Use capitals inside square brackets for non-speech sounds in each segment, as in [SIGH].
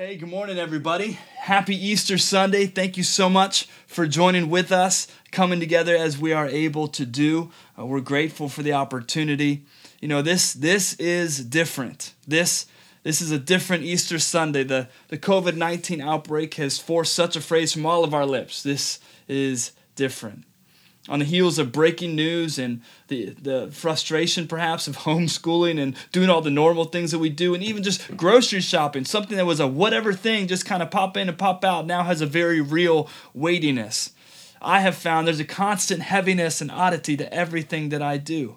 Hey, good morning, everybody. Happy Easter Sunday. Thank you so much for joining with us, coming together as we are able to do. Uh, we're grateful for the opportunity. You know, this this is different. This this is a different Easter Sunday. The the COVID nineteen outbreak has forced such a phrase from all of our lips. This is different on the heels of breaking news and the, the frustration perhaps of [LAUGHS] homeschooling and doing all the normal things that we do and even just grocery shopping something that was a whatever thing just kind of pop in and pop out now has a very real weightiness. I have found there's a constant heaviness and oddity to everything that i do.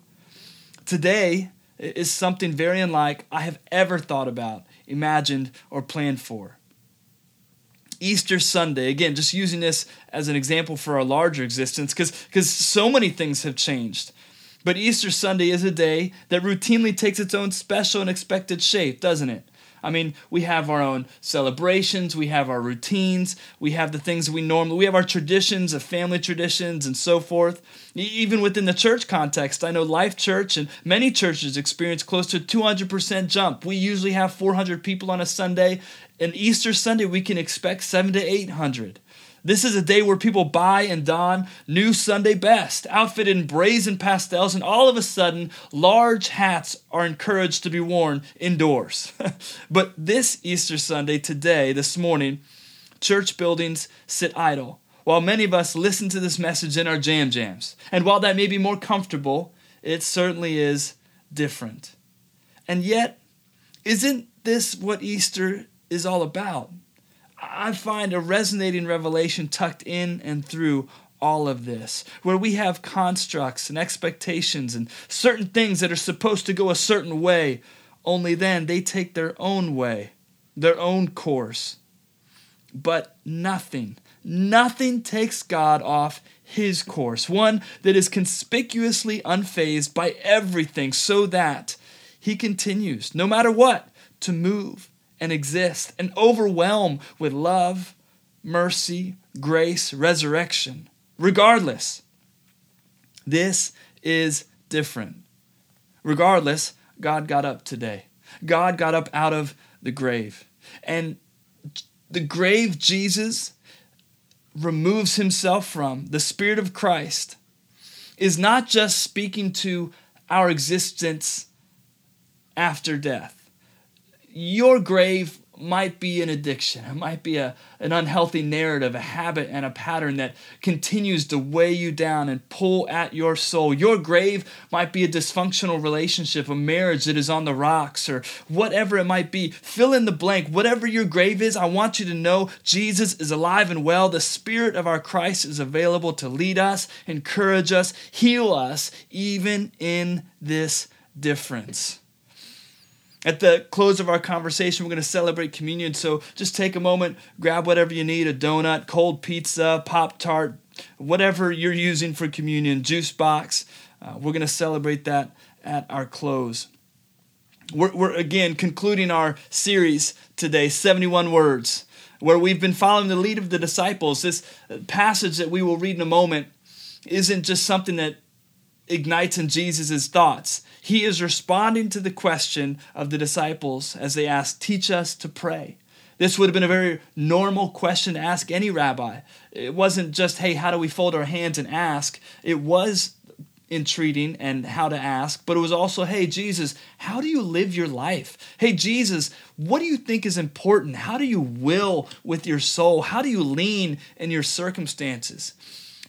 Today is something very unlike i have ever thought about imagined or planned for Easter Sunday. Again, just using this as an example for our larger existence because because so many things have changed. But Easter Sunday is a day that routinely takes its own special and expected shape, doesn't it? I mean, we have our own celebrations, we have our routines, we have the things we normally, we have our traditions of family traditions and so forth. Even within the church context, I know Life Church and many churches experience close to 200% jump. We usually have 400 people on a Sunday. And Easter Sunday, we can expect seven to 800. This is a day where people buy and don new Sunday best, outfitted in brazen pastels, and all of a sudden, large hats are encouraged to be worn indoors. [LAUGHS] but this Easter Sunday, today, this morning, church buildings sit idle, while many of us listen to this message in our jam jams. And while that may be more comfortable, it certainly is different. And yet, isn't this what Easter is all about? I find a resonating revelation tucked in and through all of this, where we have constructs and expectations and certain things that are supposed to go a certain way, only then they take their own way, their own course. But nothing, nothing takes God off his course, one that is conspicuously unfazed by everything, so that he continues, no matter what, to move and exist and overwhelm with love, mercy, grace, resurrection. Regardless, this is different. Regardless, God got up today. God got up out of the grave. And the grave Jesus removes himself from, the Spirit of Christ, is not just speaking to our existence after death your grave might be an addiction. It might be a, an unhealthy narrative, a habit, and a pattern that continues to weigh you down and pull at your soul. Your grave might be a dysfunctional relationship, a marriage that is on the rocks, or whatever it might be. Fill in the blank. Whatever your grave is, I want you to know Jesus is alive and well. The Spirit of our Christ is available to lead us, encourage us, heal us, even in this difference. At the close of our conversation, we're going to celebrate communion. So just take a moment, grab whatever you need a donut, cold pizza, Pop Tart, whatever you're using for communion, juice box. Uh, we're going to celebrate that at our close. We're, we're again concluding our series today 71 Words, where we've been following the lead of the disciples. This passage that we will read in a moment isn't just something that ignites in Jesus' thoughts. He is responding to the question of the disciples as they ask, Teach us to pray. This would have been a very normal question to ask any rabbi. It wasn't just, hey, how do we fold our hands and ask? It was entreating and how to ask, but it was also, hey, Jesus, how do you live your life? Hey, Jesus, what do you think is important? How do you will with your soul? How do you lean in your circumstances?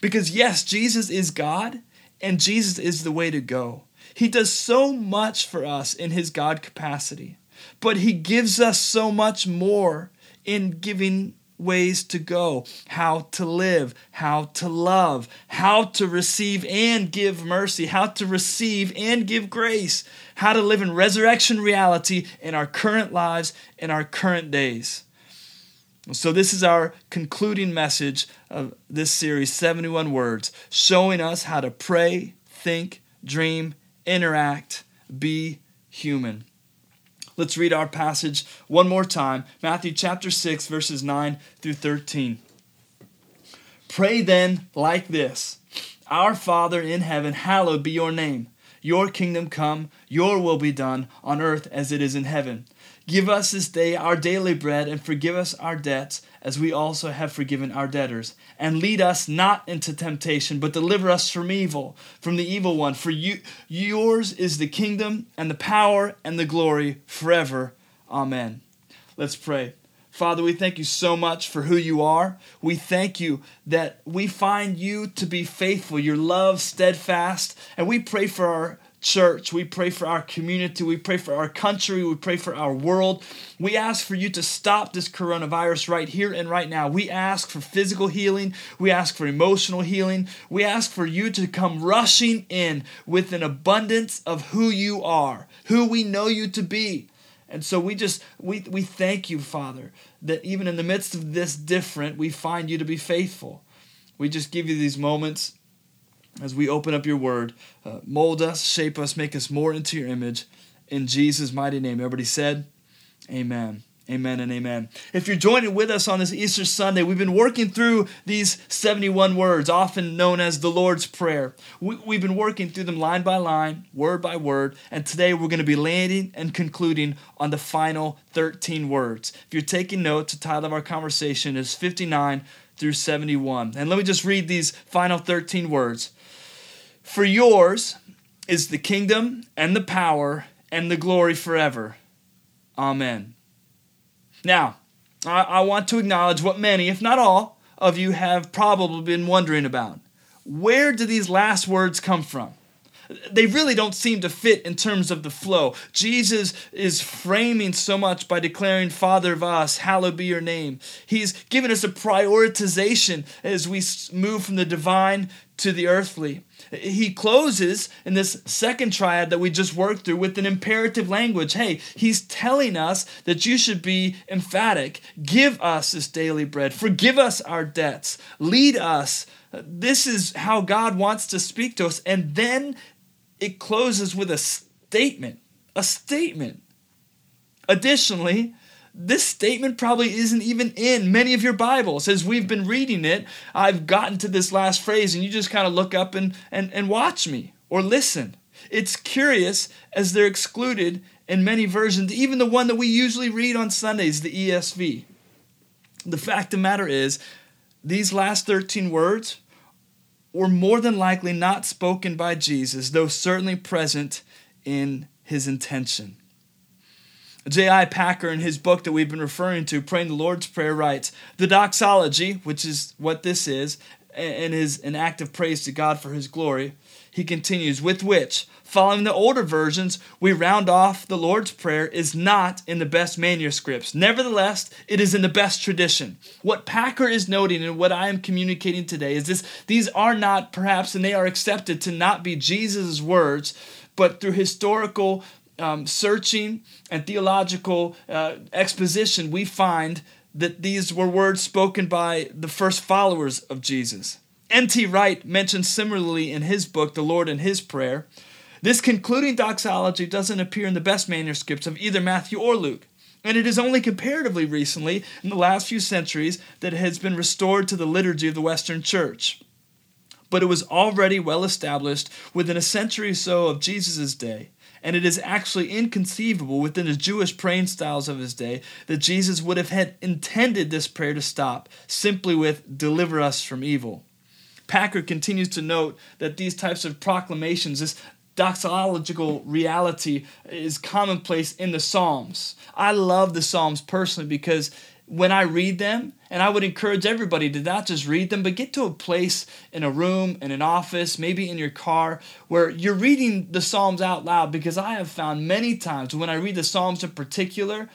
Because, yes, Jesus is God, and Jesus is the way to go. He does so much for us in his God capacity, but he gives us so much more in giving ways to go, how to live, how to love, how to receive and give mercy, how to receive and give grace, how to live in resurrection reality in our current lives, in our current days. So, this is our concluding message of this series 71 Words, showing us how to pray, think, dream, interact, be human. Let's read our passage one more time Matthew chapter 6, verses 9 through 13. Pray then like this Our Father in heaven, hallowed be your name. Your kingdom come, your will be done on earth as it is in heaven. Give us this day our daily bread, and forgive us our debts, as we also have forgiven our debtors. And lead us not into temptation, but deliver us from evil, from the evil one. For you, yours is the kingdom, and the power, and the glory forever. Amen. Let's pray. Father, we thank you so much for who you are. We thank you that we find you to be faithful, your love steadfast, and we pray for our church. We pray for our community. We pray for our country. We pray for our world. We ask for you to stop this coronavirus right here and right now. We ask for physical healing. We ask for emotional healing. We ask for you to come rushing in with an abundance of who you are, who we know you to be. And so we just we we thank you, Father, that even in the midst of this different, we find you to be faithful. We just give you these moments as we open up your word. Uh, mold us, shape us, make us more into your image. In Jesus' mighty name. Everybody said, Amen. Amen and amen. If you're joining with us on this Easter Sunday, we've been working through these 71 words, often known as the Lord's Prayer. We, have been working through them line by line, word by word, and today we're going to be landing and concluding on the final 13 words. If you're taking notes, the title of our conversation is 59 through 71. And let me just read these final 13 words. For yours is the kingdom and the power and the glory forever. Amen. Now, I, I want to acknowledge what many, if not all, of you have probably been wondering about. Where do these last words come from? they really don't seem to fit in terms of the flow. Jesus is framing so much by declaring, Father of us, hallowed be your name. He's given us a prioritization as we move from the divine to the earthly. He closes in this second triad that we just worked through with an imperative language. Hey, he's telling us that you should be emphatic. Give us this daily bread. Forgive us our debts. Lead us. This is how God wants to speak to us. And then it closes with a statement. A statement. Additionally, this statement probably isn't even in many of your Bibles. As we've been reading it, I've gotten to this last phrase, and you just kind of look up and, and, and watch me or listen. It's curious as they're excluded in many versions, even the one that we usually read on Sundays, the ESV. The fact of the matter is, these last 13 words were more than likely not spoken by Jesus, though certainly present in his intention. J.I. Packer, in his book that we've been referring to, Praying the Lord's Prayer, writes The doxology, which is what this is, and is an act of praise to God for his glory, he continues, with which, following the older versions, we round off the Lord's Prayer is not in the best manuscripts. Nevertheless, it is in the best tradition. What Packer is noting and what I am communicating today is this these are not perhaps, and they are accepted to not be Jesus' words, but through historical um, searching and theological uh, exposition, we find that these were words spoken by the first followers of Jesus. N.T. Wright mentions similarly in his book, The Lord and His Prayer. This concluding doxology doesn't appear in the best manuscripts of either Matthew or Luke. And it is only comparatively recently, in the last few centuries, that it has been restored to the liturgy of the Western Church. But it was already well established within a century or so of Jesus' day, and it is actually inconceivable within the Jewish praying styles of his day that Jesus would have had intended this prayer to stop simply with, Deliver us from evil. Packer continues to note that these types of proclamations, this doxological reality, is commonplace in the Psalms. I love the Psalms personally because when I read them, and I would encourage everybody to not just read them, but get to a place in a room, in an office, maybe in your car, where you're reading the Psalms out loud. Because I have found many times when I read the Psalms in particular,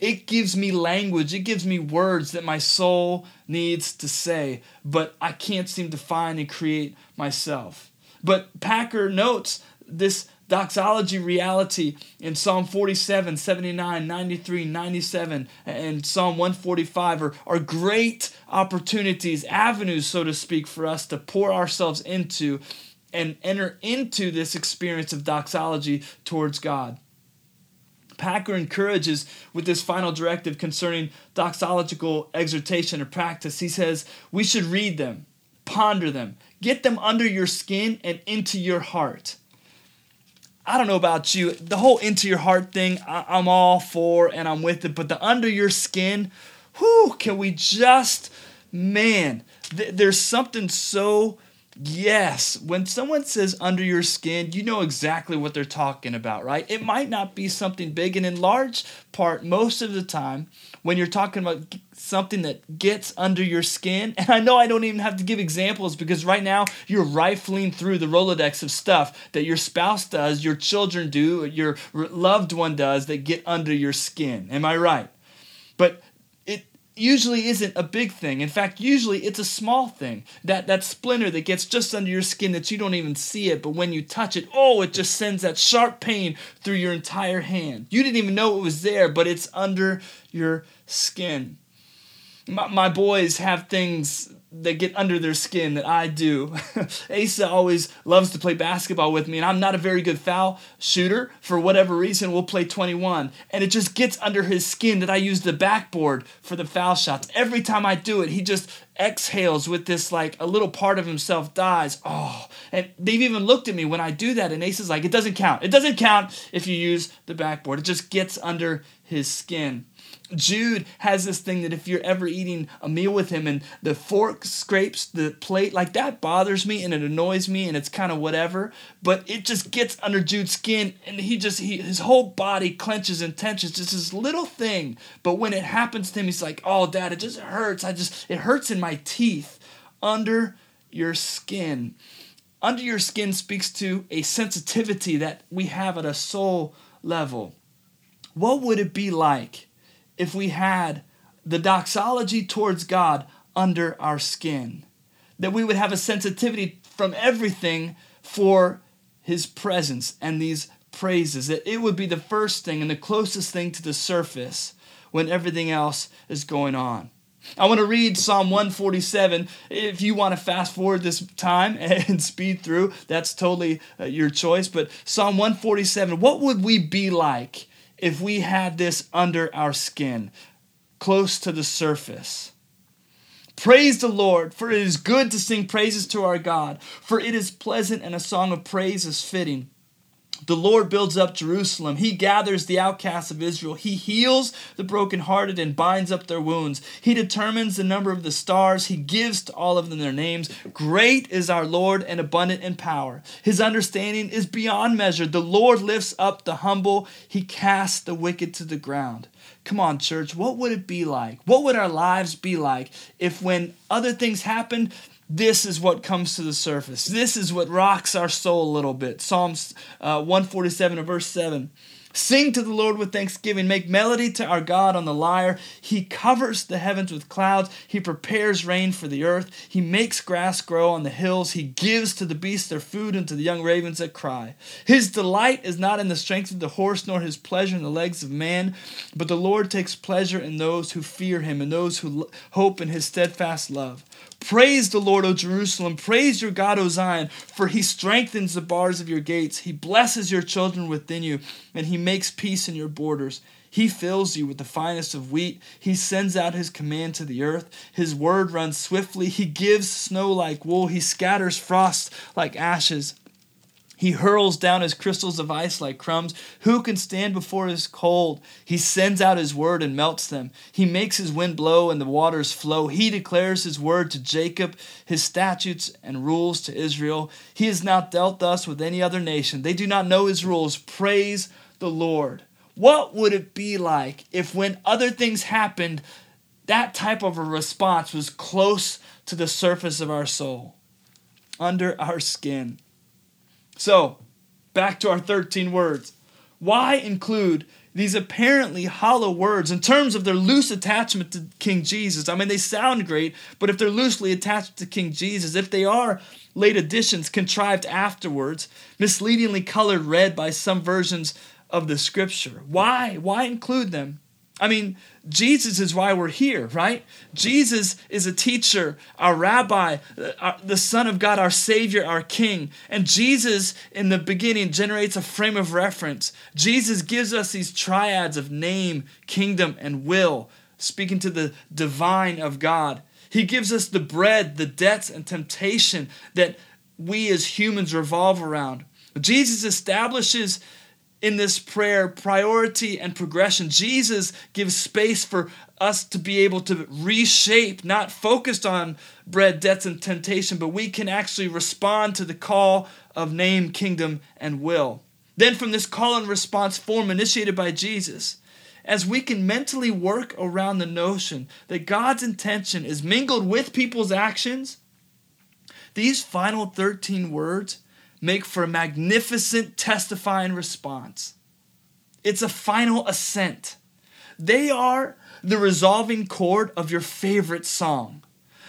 it gives me language, it gives me words that my soul needs to say, but I can't seem to find and create myself. But Packer notes this doxology reality in Psalm 47, 79, 93, 97, and Psalm 145 are, are great opportunities, avenues, so to speak, for us to pour ourselves into and enter into this experience of doxology towards God. Packer encourages with this final directive concerning doxological exhortation or practice. He says, We should read them, ponder them, get them under your skin and into your heart. I don't know about you, the whole into your heart thing, I, am all for and I'm with it. But the under your skin, whoo, can we just, man, th- there's something so Yes, when someone says under your skin, you know exactly what they're talking about, right? It might not be something big, and in large part, most of the time, when you're talking about something that gets under your skin, and I know I don't even have to give examples because right now you're rifling through the Rolodex of stuff that your spouse does, your children do, your loved one does that get under your skin. Am I right? But usually isn't a big thing. In fact, usually it's a small thing. That that splinter that gets just under your skin that you don't even see it, but when you touch it, oh, it just sends that sharp pain through your entire hand. You didn't even know it was there, but it's under your skin. My, my boys have things that get under their skin that I do. [LAUGHS] Asa always loves to play basketball with me, and I'm not a very good foul shooter. For whatever reason, we'll play 21. And it just gets under his skin that I use the backboard for the foul shots. Every time I do it, he just exhales with this, like a little part of himself dies. Oh, and they've even looked at me when I do that, and Asa's like, it doesn't count. It doesn't count if you use the backboard, it just gets under his skin. Jude has this thing that if you're ever eating a meal with him and the fork scrapes the plate, like that bothers me and it annoys me and it's kind of whatever, but it just gets under Jude's skin and he just, he, his whole body clenches and tensions. Just this little thing. But when it happens to him, he's like, oh, dad, it just hurts. I just, it hurts in my teeth under your skin. Under your skin speaks to a sensitivity that we have at a soul level. What would it be like? If we had the doxology towards God under our skin. That we would have a sensitivity from everything for His presence and these praises. That it would be the first thing and the closest thing to the surface when everything else is going on. I want to read Psalm 147. If you want to fast forward this time [LAUGHS] and speed through, that's totally uh, your choice. But Psalm 147, what would we be like if we had this under our skin, close to the surface. Praise the Lord, for it is good to sing praises to our God, for it is pleasant and a song of praise is fitting. The Lord builds up Jerusalem. He gathers the outcasts of Israel. He heals the brokenhearted and binds up their wounds. He determines the number of the stars. He gives to all of them their names. Great is our Lord and abundant in power. His understanding is beyond measure. The Lord lifts up the humble. He casts the wicked to the ground. Come on, church, what would it be like? What would our lives be like if, when other things happened, this is what comes to the surface. This is what rocks our soul a little bit. Psalms uh, 147 verse 7. Sing to the Lord with thanksgiving. Make melody to our God on the lyre. He covers the heavens with clouds. He prepares rain for the earth. He makes grass grow on the hills. He gives to the beasts their food and to the young ravens that cry. His delight is not in the strength of the horse, nor his pleasure in the legs of man, but the Lord takes pleasure in those who fear him and those who hope in his steadfast love. Praise the Lord, O Jerusalem. Praise your God, O Zion, for he strengthens the bars of your gates. He blesses your children within you, and he makes peace in your borders. He fills you with the finest of wheat. He sends out his command to the earth. His word runs swiftly. He gives snow like wool. He scatters frost like ashes. He hurls down his crystals of ice like crumbs. Who can stand before his cold? He sends out his word and melts them. He makes his wind blow and the waters flow. He declares his word to Jacob, his statutes and rules to Israel. He has not dealt thus with any other nation. They do not know his rules. Praise the Lord. What would it be like if, when other things happened, that type of a response was close to the surface of our soul, under our skin? So, back to our 13 words. Why include these apparently hollow words in terms of their loose attachment to King Jesus? I mean, they sound great, but if they're loosely attached to King Jesus, if they are late additions contrived afterwards, misleadingly colored red by some versions of the scripture, why? Why include them? I mean, Jesus is why we're here, right? Jesus is a teacher, our rabbi, uh, the Son of God, our Savior, our King. And Jesus, in the beginning, generates a frame of reference. Jesus gives us these triads of name, kingdom, and will, speaking to the divine of God. He gives us the bread, the debts, and temptation that we as humans revolve around. Jesus establishes in this prayer priority and progression. Jesus gives space for us to be able to reshape, not focused on bread, debts, and temptation, but we can actually respond to the call of name, kingdom, and will. Then, from this call and response form initiated by Jesus, as we can mentally work around the notion that God's intention is mingled with people's actions, these final 13 words make for a magnificent testifying response. It's a final ascent. They are the resolving chord of your favorite song.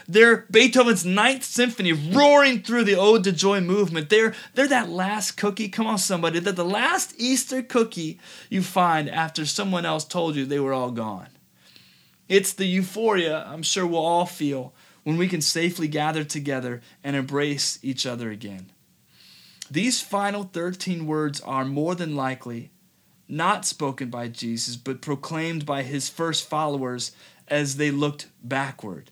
They're Beethoven's Ninth Symphony roaring through the Ode to Joy movement. They're, they're that last cookie, come on, somebody, that the last Easter cookie you find after someone else told you they were all gone. It's the euphoria I'm sure we'll all feel when we can safely gather together and embrace each other again. These final 13 words are more than likely not spoken by Jesus, but proclaimed by his first followers as they looked backward.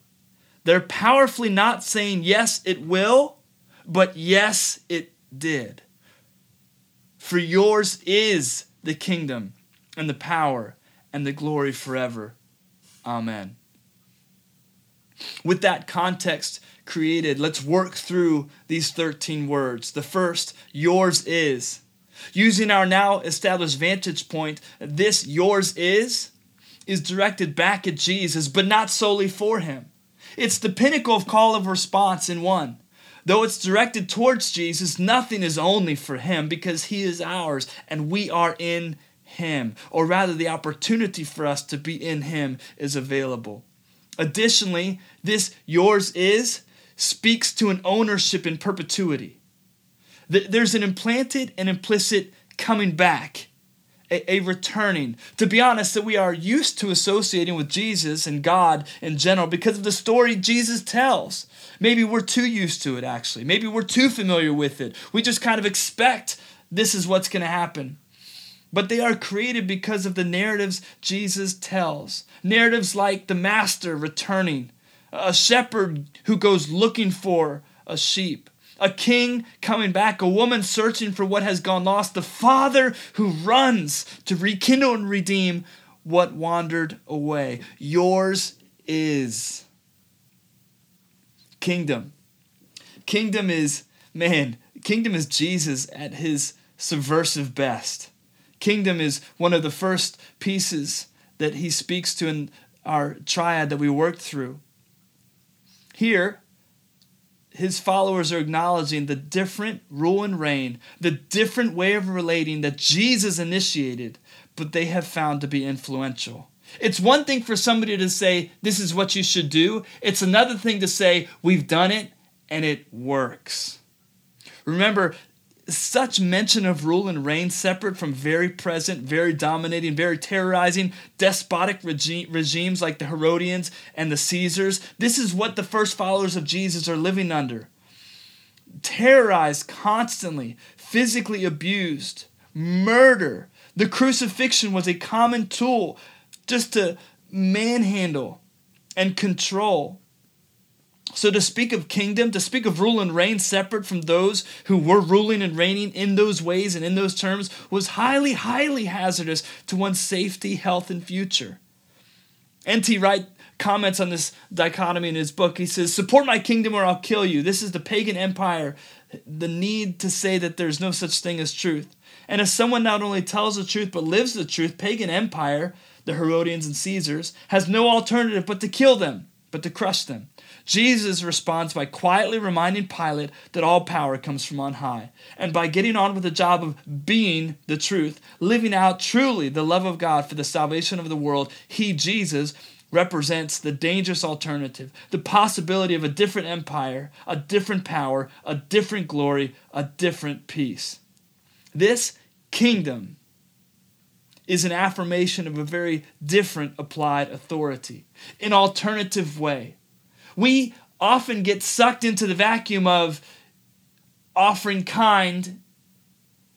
They're powerfully not saying, yes, it will, but yes, it did. For yours is the kingdom and the power and the glory forever. Amen. With that context created, let's work through these 13 words. The first, yours is. Using our now established vantage point, this yours is is directed back at Jesus, but not solely for him. It's the pinnacle of call of response in one. Though it's directed towards Jesus, nothing is only for him because he is ours and we are in him. Or rather, the opportunity for us to be in him is available. Additionally, this yours is speaks to an ownership in perpetuity. There's an implanted and implicit coming back, a, a, returning. To be honest, that we are used to associating with Jesus and God in general because of the story Jesus tells. Maybe we're too used to it, actually. Maybe we're too familiar with it. We just kind of expect this is what's going to happen. But they are created because of the narratives Jesus tells. Narratives like the master returning, a shepherd who goes looking for a sheep, a king coming back, a woman searching for what has gone lost, the father who runs to rekindle and redeem what wandered away. Yours is kingdom. Kingdom is, man, kingdom is Jesus at his subversive best. Kingdom is one of the first pieces that he speaks to in our triad that we worked through. Here, his followers are acknowledging the different rule and reign, the different way of relating that Jesus initiated, but they have found to be influential. It's one thing for somebody to say, This is what you should do. It's another thing to say, We've done it and it works. Remember, such mention of rule and reign separate from very present, very dominating, very terrorizing, despotic regi- regimes like the Herodians and the Caesars. This is what the first followers of Jesus are living under. Terrorized constantly, physically abused, murder. The crucifixion was a common tool just to manhandle and control. So, to speak of kingdom, to speak of rule and reign separate from those who were ruling and reigning in those ways and in those terms was highly, highly hazardous to one's safety, health, and future. N.T. Wright comments on this dichotomy in his book. He says, Support my kingdom or I'll kill you. This is the pagan empire, the need to say that there's no such thing as truth. And if someone not only tells the truth but lives the truth, pagan empire, the Herodians and Caesars, has no alternative but to kill them, but to crush them. Jesus responds by quietly reminding Pilate that all power comes from on high, and by getting on with the job of being the truth, living out truly the love of God for the salvation of the world, he, Jesus, represents the dangerous alternative, the possibility of a different empire, a different power, a different glory, a different peace. This kingdom is an affirmation of a very different applied authority, an alternative way we often get sucked into the vacuum of offering kind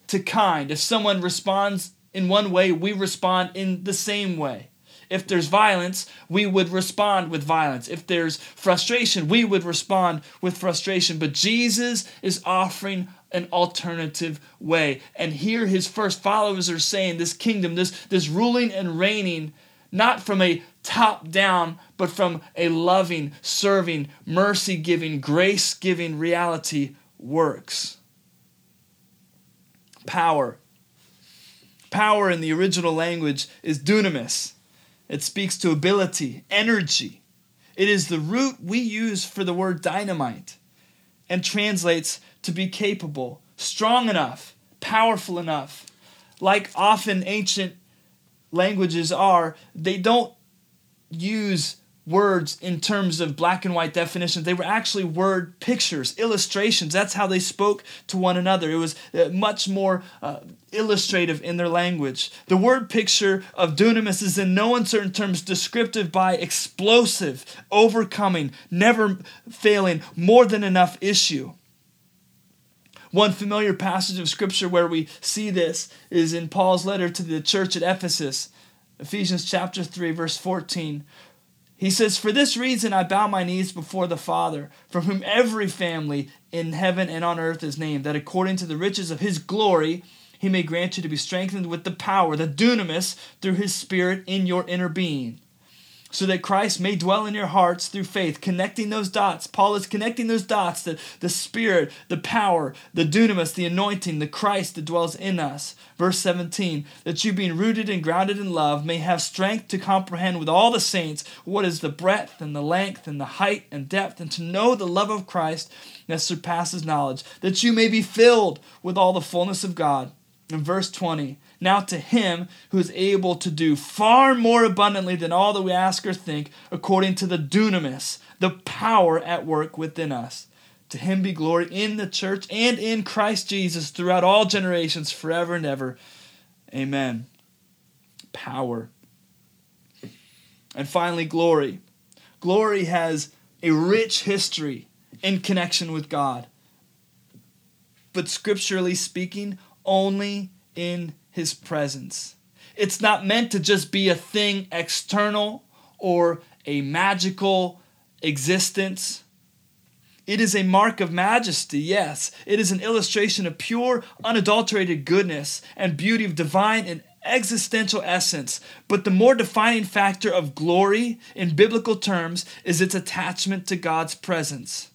to kind. If someone responds in one way, we respond in the same way. If there's violence, we would respond with violence. If there's frustration, we would respond with frustration. But Jesus is offering an alternative way. And here his first followers are saying this kingdom, this, this ruling and reigning, not from a top down, but from a loving, serving, mercy giving, grace giving reality works. Power. Power in the original language is dunamis. It speaks to ability, energy. It is the root we use for the word dynamite and translates to be capable, strong enough, powerful enough. Like often ancient languages are, they don't use words in terms of black and white definitions. They were actually word pictures, illustrations. That's how they spoke to one another. It was uh, much more uh, illustrative in their language. The word picture of dunamis is in no uncertain terms descriptive by explosive, overcoming, never failing, more than enough issue. One familiar passage of scripture where we see this is in Paul's letter to the church at Ephesus, Ephesians chapter 3 verse 14. He says, For this reason I bow my knees before the Father, from whom every family in heaven and on earth is named, that according to the riches of his glory he may grant you to be strengthened with the power, the dunamis, through his Spirit in your inner being so that Christ may dwell in your hearts through faith, connecting those dots. Paul is connecting those dots the, the Spirit, the power, the dunamis, the anointing, the Christ that dwells in us. Verse 17, that you being rooted and grounded in love may have strength to comprehend with all the saints what is the breadth and the length and the height and depth, and to know the love of Christ that surpasses knowledge, that you may be filled with all the fullness of God. In verse 20, now to him who is able to do far more abundantly than all that we ask or think, according to the dunamis, the power at work within us. To him be glory in the church and in Christ Jesus throughout all generations, forever and ever. Amen. Power. And finally, glory. Glory has a rich history in connection with God. But scripturally speaking, only in his presence. It's not meant to just be a thing external or a magical existence. It is a mark of majesty, yes. It is an illustration of pure, unadulterated goodness and beauty of divine and existential essence. But the more defining factor of glory in biblical terms is its attachment to God's presence.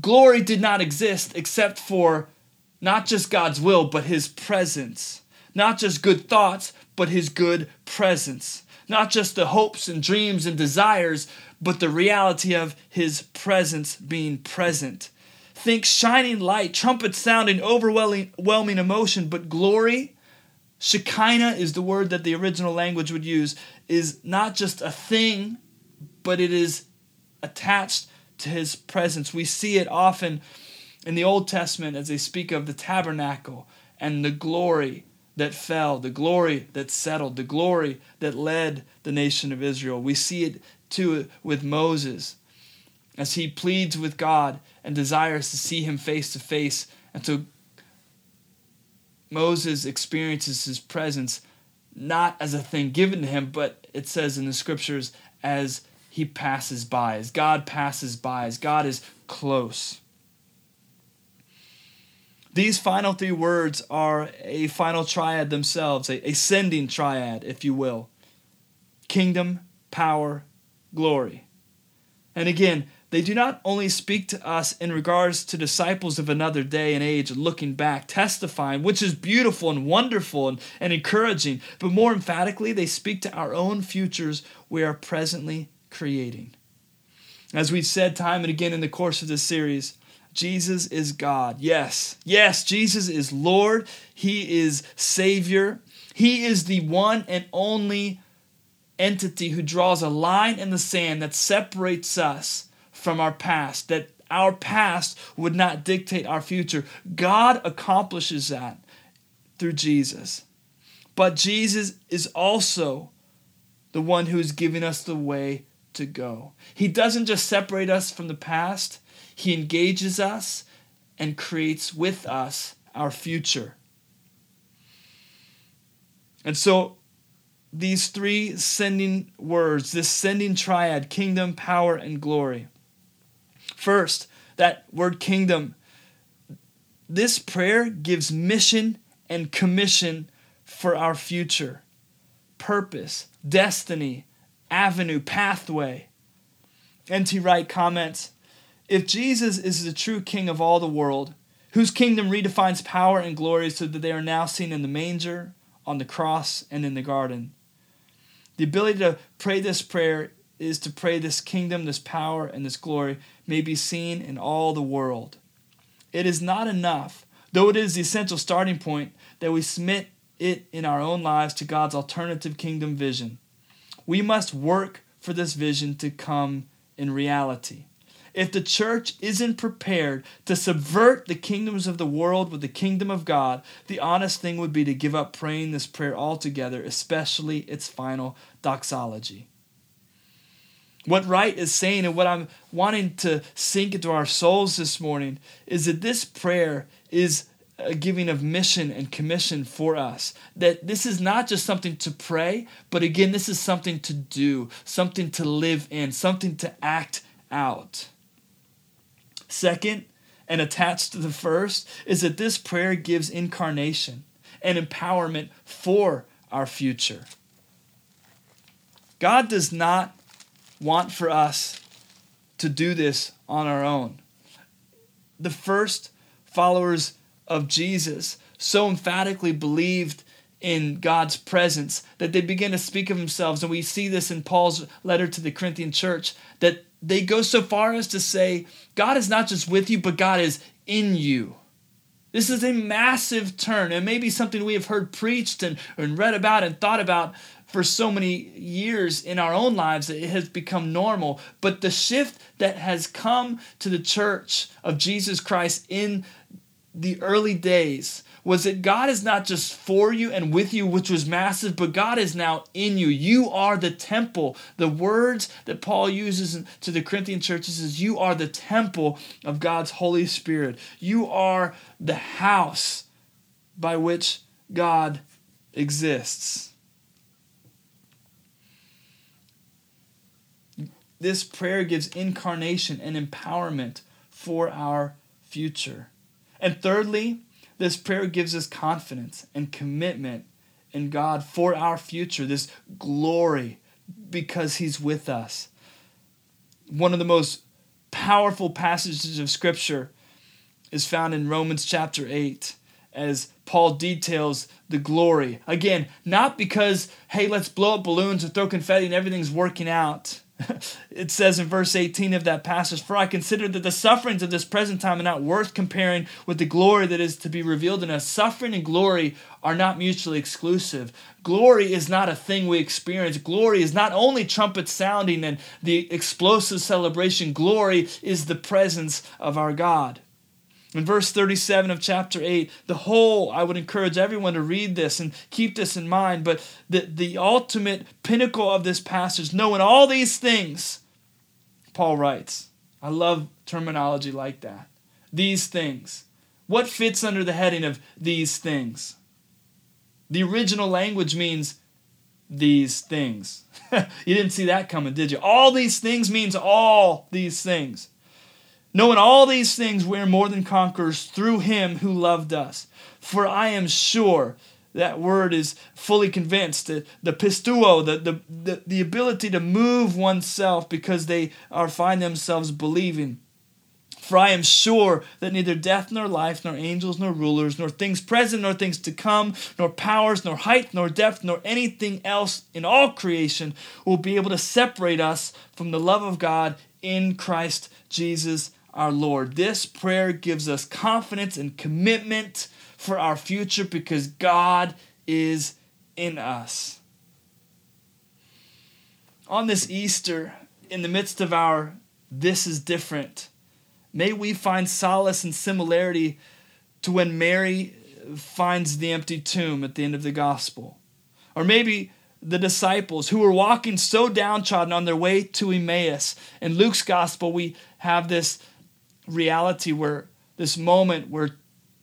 Glory did not exist except for not just God's will, but His presence. Not just good thoughts, but His good presence. Not just the hopes and dreams and desires, but the reality of His presence being present. Think shining light, trumpet sounding, overwhelming emotion, but glory. Shekinah is the word that the original language would use, is not just a thing, but it is attached to his presence. We see it often in the Old Testament as they speak of the tabernacle and the glory that fell, the glory that settled, the glory that led the nation of Israel. We see it too with Moses as he pleads with God and desires to see him face to face. And so Moses experiences his presence not as a thing given to him, but it says in the scriptures as he passes by, as God passes by, as God is close. These final three words are a final triad themselves, a, ascending triad, if you will kingdom, power, glory. And again, they do not only speak to us in regards to disciples of another day and age looking back, testifying, which is beautiful and wonderful and, and encouraging, but more emphatically, they speak to our own futures we are presently creating. As we've said time and again in the course of this series, Jesus is God. Yes, yes, Jesus is Lord. He is Savior. He is the one and only entity who draws a line in the sand that separates us from our past, that our past would not dictate our future. God accomplishes that through Jesus. But Jesus is also the one who is giving us the way to go. He doesn't just separate us from the past, he engages us and creates with us our future. And so, these three sending words, this sending triad kingdom, power, and glory. First, that word kingdom, this prayer gives mission and commission for our future purpose, destiny, avenue, pathway. N.T. Wright comments If Jesus is the true king of all the world, whose kingdom redefines power and glory so that they are now seen in the manger, on the cross, and in the garden, the ability to pray this prayer is to pray this kingdom, this power, and this glory may be seen in all the world. It is not enough, though it is the essential starting point, that we submit it in our own lives to God's alternative kingdom vision. We must work for this vision to come in reality. If the church isn't prepared to subvert the kingdoms of the world with the kingdom of God, the honest thing would be to give up praying this prayer altogether, especially its final doxology. What Wright is saying and what I'm wanting to sink into our souls this morning is that this prayer is a giving of mission and commission for us. That this is not just something to pray, but again, this is something to do, something to live in, something to act out. Second, and attached to the first, is that this prayer gives incarnation and empowerment for our future. God does not want for us to do this on our own. The first followers of Jesus so emphatically believed in God's presence that they begin to speak of themselves. And we see this in Paul's letter to the Corinthian church that they go so far as to say, God is not just with you, but God is in you. This is a massive turn. It may be something we have heard preached and, and read about and thought about for so many years in our own lives that it has become normal. But the shift that has come to the church of Jesus Christ in the early days was that God is not just for you and with you, which was massive, but God is now in you. You are the temple. The words that Paul uses to the Corinthian churches is you are the temple of God's Holy Spirit. You are the house by which God exists. This prayer gives incarnation and empowerment for our future. And thirdly, this prayer gives us confidence and commitment in God for our future, this glory because He's with us. One of the most powerful passages of Scripture is found in Romans chapter 8 as Paul details the glory. Again, not because, hey, let's blow up balloons and throw confetti and everything's working out [LAUGHS] it says in verse 18 of that passage, For I consider that the sufferings of this present time are not worth comparing with the glory that is to be revealed in us. Suffering and glory are not mutually exclusive. Glory is not a thing we experience. Glory is not only trumpets sounding and the explosive celebration, glory is the presence of our God. In verse 37 of chapter 8, the whole, I would encourage everyone to read this and keep this in mind, but the, the ultimate pinnacle of this passage, knowing all these things, Paul writes. I love terminology like that. These things. What fits under the heading of these things? The original language means these things. [LAUGHS] you didn't see that coming, did you? All these things means all these things. Knowing all these things, we are more than conquerors through him who loved us. For I am sure that word is fully convinced. The, the pisteuo, the, the, the, the ability to move oneself because they are find themselves believing. For I am sure that neither death nor life, nor angels nor rulers, nor things present nor things to come, nor powers, nor height, nor depth, nor anything else in all creation will be able to separate us from the love of God in Christ Jesus our Lord. This prayer gives us confidence and commitment for our future because God is in us. On this Easter, in the midst of our this is different, may we find solace and similarity to when Mary finds the empty tomb at the end of the gospel. Or maybe the disciples who were walking so downtrodden on their way to Emmaus. In Luke's gospel, we have this reality where this moment where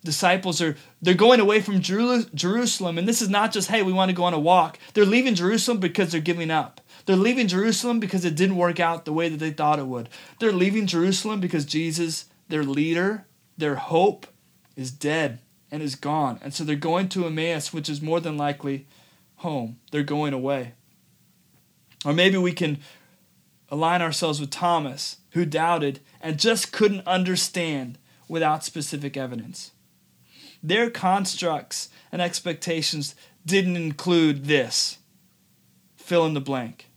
disciples are they're going away from Jerusalem and this is not just hey we want to go on a walk they're leaving Jerusalem because they're giving up they're leaving Jerusalem because it didn't work out the way that they thought it would they're leaving Jerusalem because Jesus their leader their hope is dead and is gone. And so they're going to Emmaus, which is more than likely home. They're going away. Or maybe we can align ourselves with Thomas, who doubted and just couldn't understand without specific evidence. Their constructs and expectations didn't include this. Fill in the blank.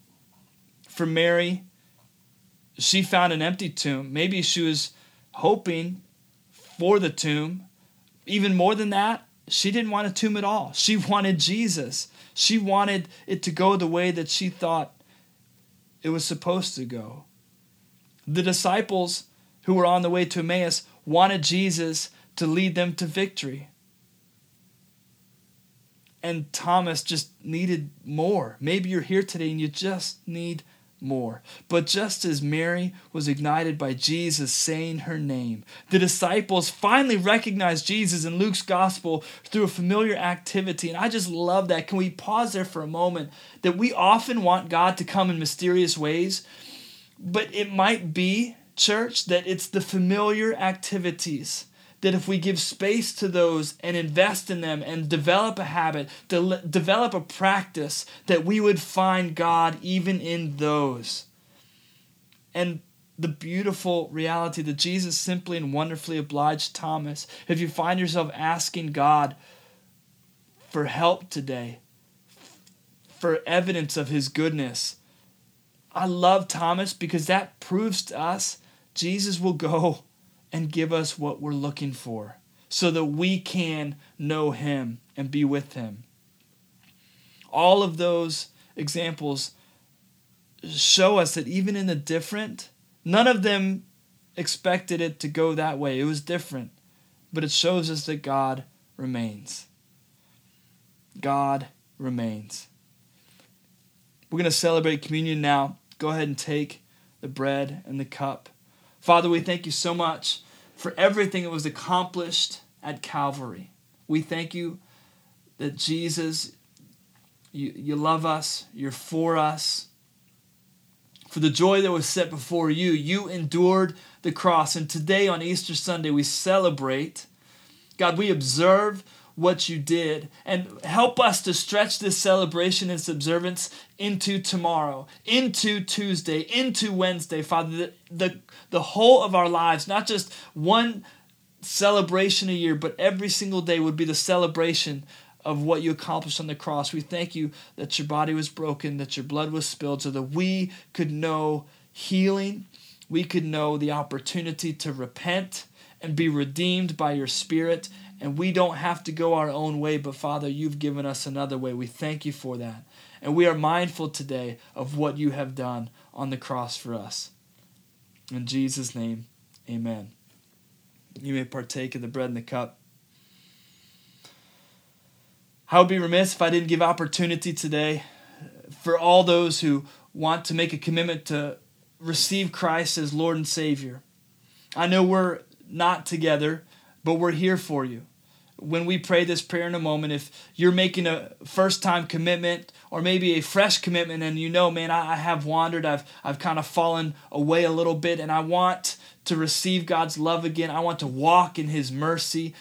For Mary, she found an empty tomb. Maybe she was hoping for the tomb. Even more than that, she didn't want a tomb at all. She wanted Jesus. She wanted it to go the way that she thought it was supposed to go. The disciples who were on the way to Emmaus wanted Jesus to lead them to victory. And Thomas just needed more. Maybe you're here today and you just need more. But just as Mary was ignited by Jesus saying her name, the disciples finally recognized Jesus in Luke's gospel through a familiar activity. And I just love that. Can we pause there for a moment? That we often want God to come in mysterious ways, but it might be, church, that it's the familiar activities that if we give space to those and invest in them and develop a habit, de- develop a practice, that we would find God even in those. And the beautiful reality that Jesus simply and wonderfully obliged Thomas. If you find yourself asking God for help today, for evidence of his goodness, I love Thomas because that proves to us Jesus will go and give us what we're looking for so that we can know Him and be with Him. All of those examples show us that even in the different, none of them expected it to go that way. It was different, but it shows us that God remains. God remains. We're going to celebrate communion now. Go ahead and take the bread and the cup. Father, we thank you so much for everything that was accomplished at Calvary. We thank you that Jesus, you, you love us, you're for us. For the joy that was set before you, you endured the cross. And today on Easter Sunday, we celebrate. God, we observe what you did and help us to stretch this celebration and observance into tomorrow, into Tuesday, into Wednesday, Father. The, the, the whole of our lives, not just one celebration a year, but every single day would be the celebration of what you accomplished on the cross. We thank you that your body was broken, that your blood was spilled, so that we could know healing, we could know the opportunity to repent and be redeemed by your Spirit and we don't have to go our own way, but Father, you've given us another way. We thank you for that. And we are mindful today of what you have done on the cross for us. In Jesus' name, amen. You may partake of the bread and the cup. I would be remiss if I didn't give opportunity today for all those who want to make a commitment to receive Christ as Lord and Savior. I know we're not together, but we're here for you when we pray this prayer in a moment, if you're making a first time commitment or maybe a fresh commitment and you know, man, I, have wandered, I've, I've kind of fallen away a little bit, and I want to receive God's love again, I want to walk in His mercy,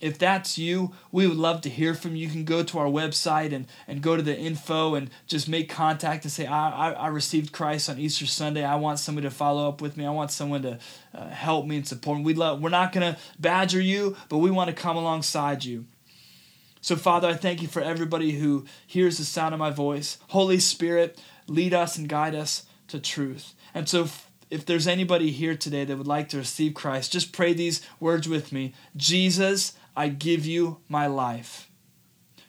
if that's you, we would love to hear from you. You can go to our website and, and go to the info and just make contact and say, I, I, I received Christ on Easter Sunday. I want somebody to follow up with me. I want someone to uh, help me and support me. We love, we're not going to badger you, but we want to come alongside you. So, Father, I thank you for everybody who hears the sound of my voice. Holy Spirit, lead us and guide us to truth. And so, if there's anybody here today that would like to receive Christ, just pray these words with me Jesus, I give you my life.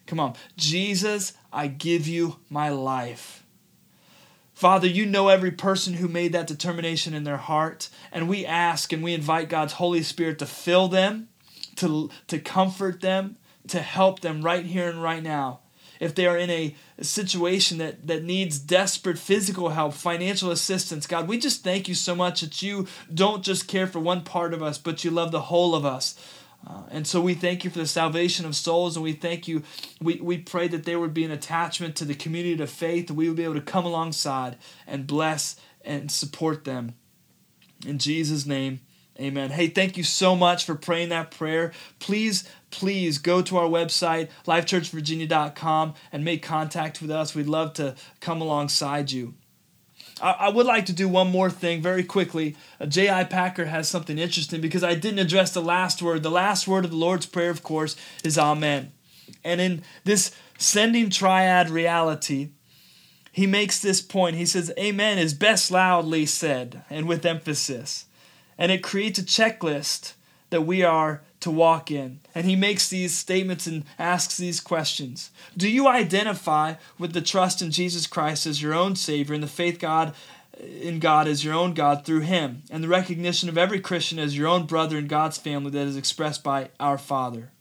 Come on. Jesus, I give you my life. Father, you know every person who made that determination in their heart, and we ask and we invite God's Holy Spirit to fill them, to, to comfort them, to help them right here and right now. If they are in a, situation that, that needs desperate physical help, financial assistance, God, we just thank you so much that you don't just care for one part of us, but you love the whole of us. Uh, and so we thank you for the salvation of souls, and we thank you. We, we pray that there would be an attachment to the community of faith, that we would be able to come alongside and bless and support them. In Jesus' name, Amen. Hey, thank you so much for praying that prayer. Please, please go to our website, lifechurchvirginia.com, and make contact with us. We'd love to come alongside you. I, would like to do one more thing very quickly. Uh, J.I. Packer has something interesting because I didn't address the last word. The last word of the Lord's Prayer, of course, is Amen. And in this sending triad reality, he makes this point. He says, Amen is best loudly said and with emphasis and it creates a checklist that we are to walk in. And he makes these statements and asks these questions. Do you identify with the trust in Jesus Christ as your own savior and the faith God in God as your own God through him and the recognition of every Christian as your own brother in God's family that is expressed by our Father?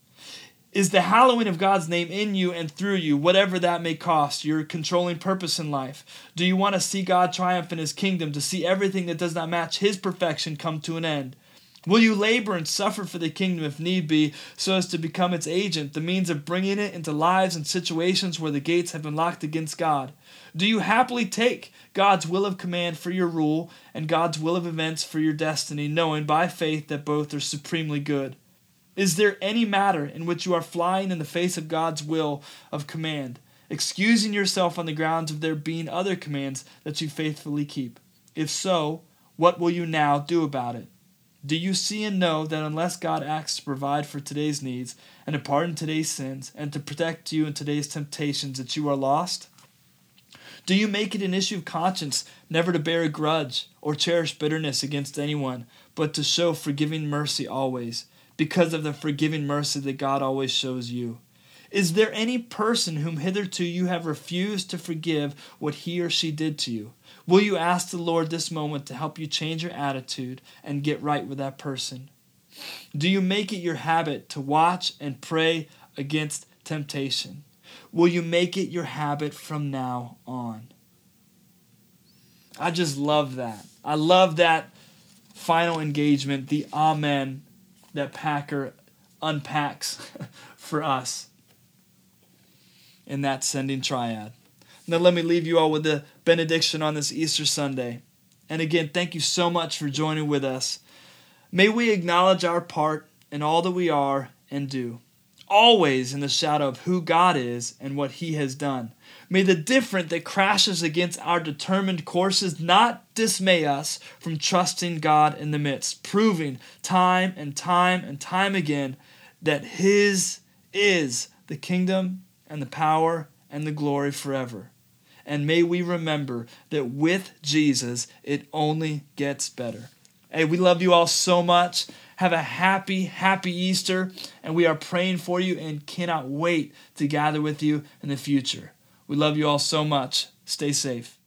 Is the hallowing of God's name in you and through you, whatever that may cost, your controlling purpose in life? Do you want to see God triumph in His kingdom, to see everything that does not match His perfection come to an end? Will you labor and suffer for the kingdom if need be, so as to become its agent, the means of bringing it into lives and situations where the gates have been locked against God? Do you happily take God's will of command for your rule and God's will of events for your destiny, knowing by faith that both are supremely good? Is there any matter in which you are flying in the face of God's will of command, excusing yourself on the grounds of there being other commands that you faithfully keep? If so, what will you now do about it? Do you see and know that unless God acts to provide for today's needs and to pardon today's sins and to protect you in today's temptations that you are lost? Do you make it an issue of conscience never to bear a grudge or cherish bitterness against anyone, but to show forgiving mercy always? because of the forgiving mercy that God always shows you? Is there any person whom hitherto you have refused to forgive what he or she did to you? Will you ask the Lord this moment to help you change your attitude and get right with that person? Do you make it your habit to watch and pray against temptation? Will you make it your habit from now on? I just love that. I love that final engagement, the Amen that Packer unpacks [LAUGHS] for us in that sending triad. Now, let me leave you all with the benediction on this Easter Sunday. And again, thank you so much for joining with us. May we acknowledge our part in all that we are and do always in the shadow of who God is and what He has done. May the different that crashes against our determined courses not dismay us from trusting God in the midst, proving time and time and time again that His is the kingdom and the power and the glory forever. And may we remember that with Jesus, it only gets better. Hey, we love you all so much. Have a happy, happy Easter, and we are praying for you and cannot wait to gather with you in the future. We love you all so much. Stay safe.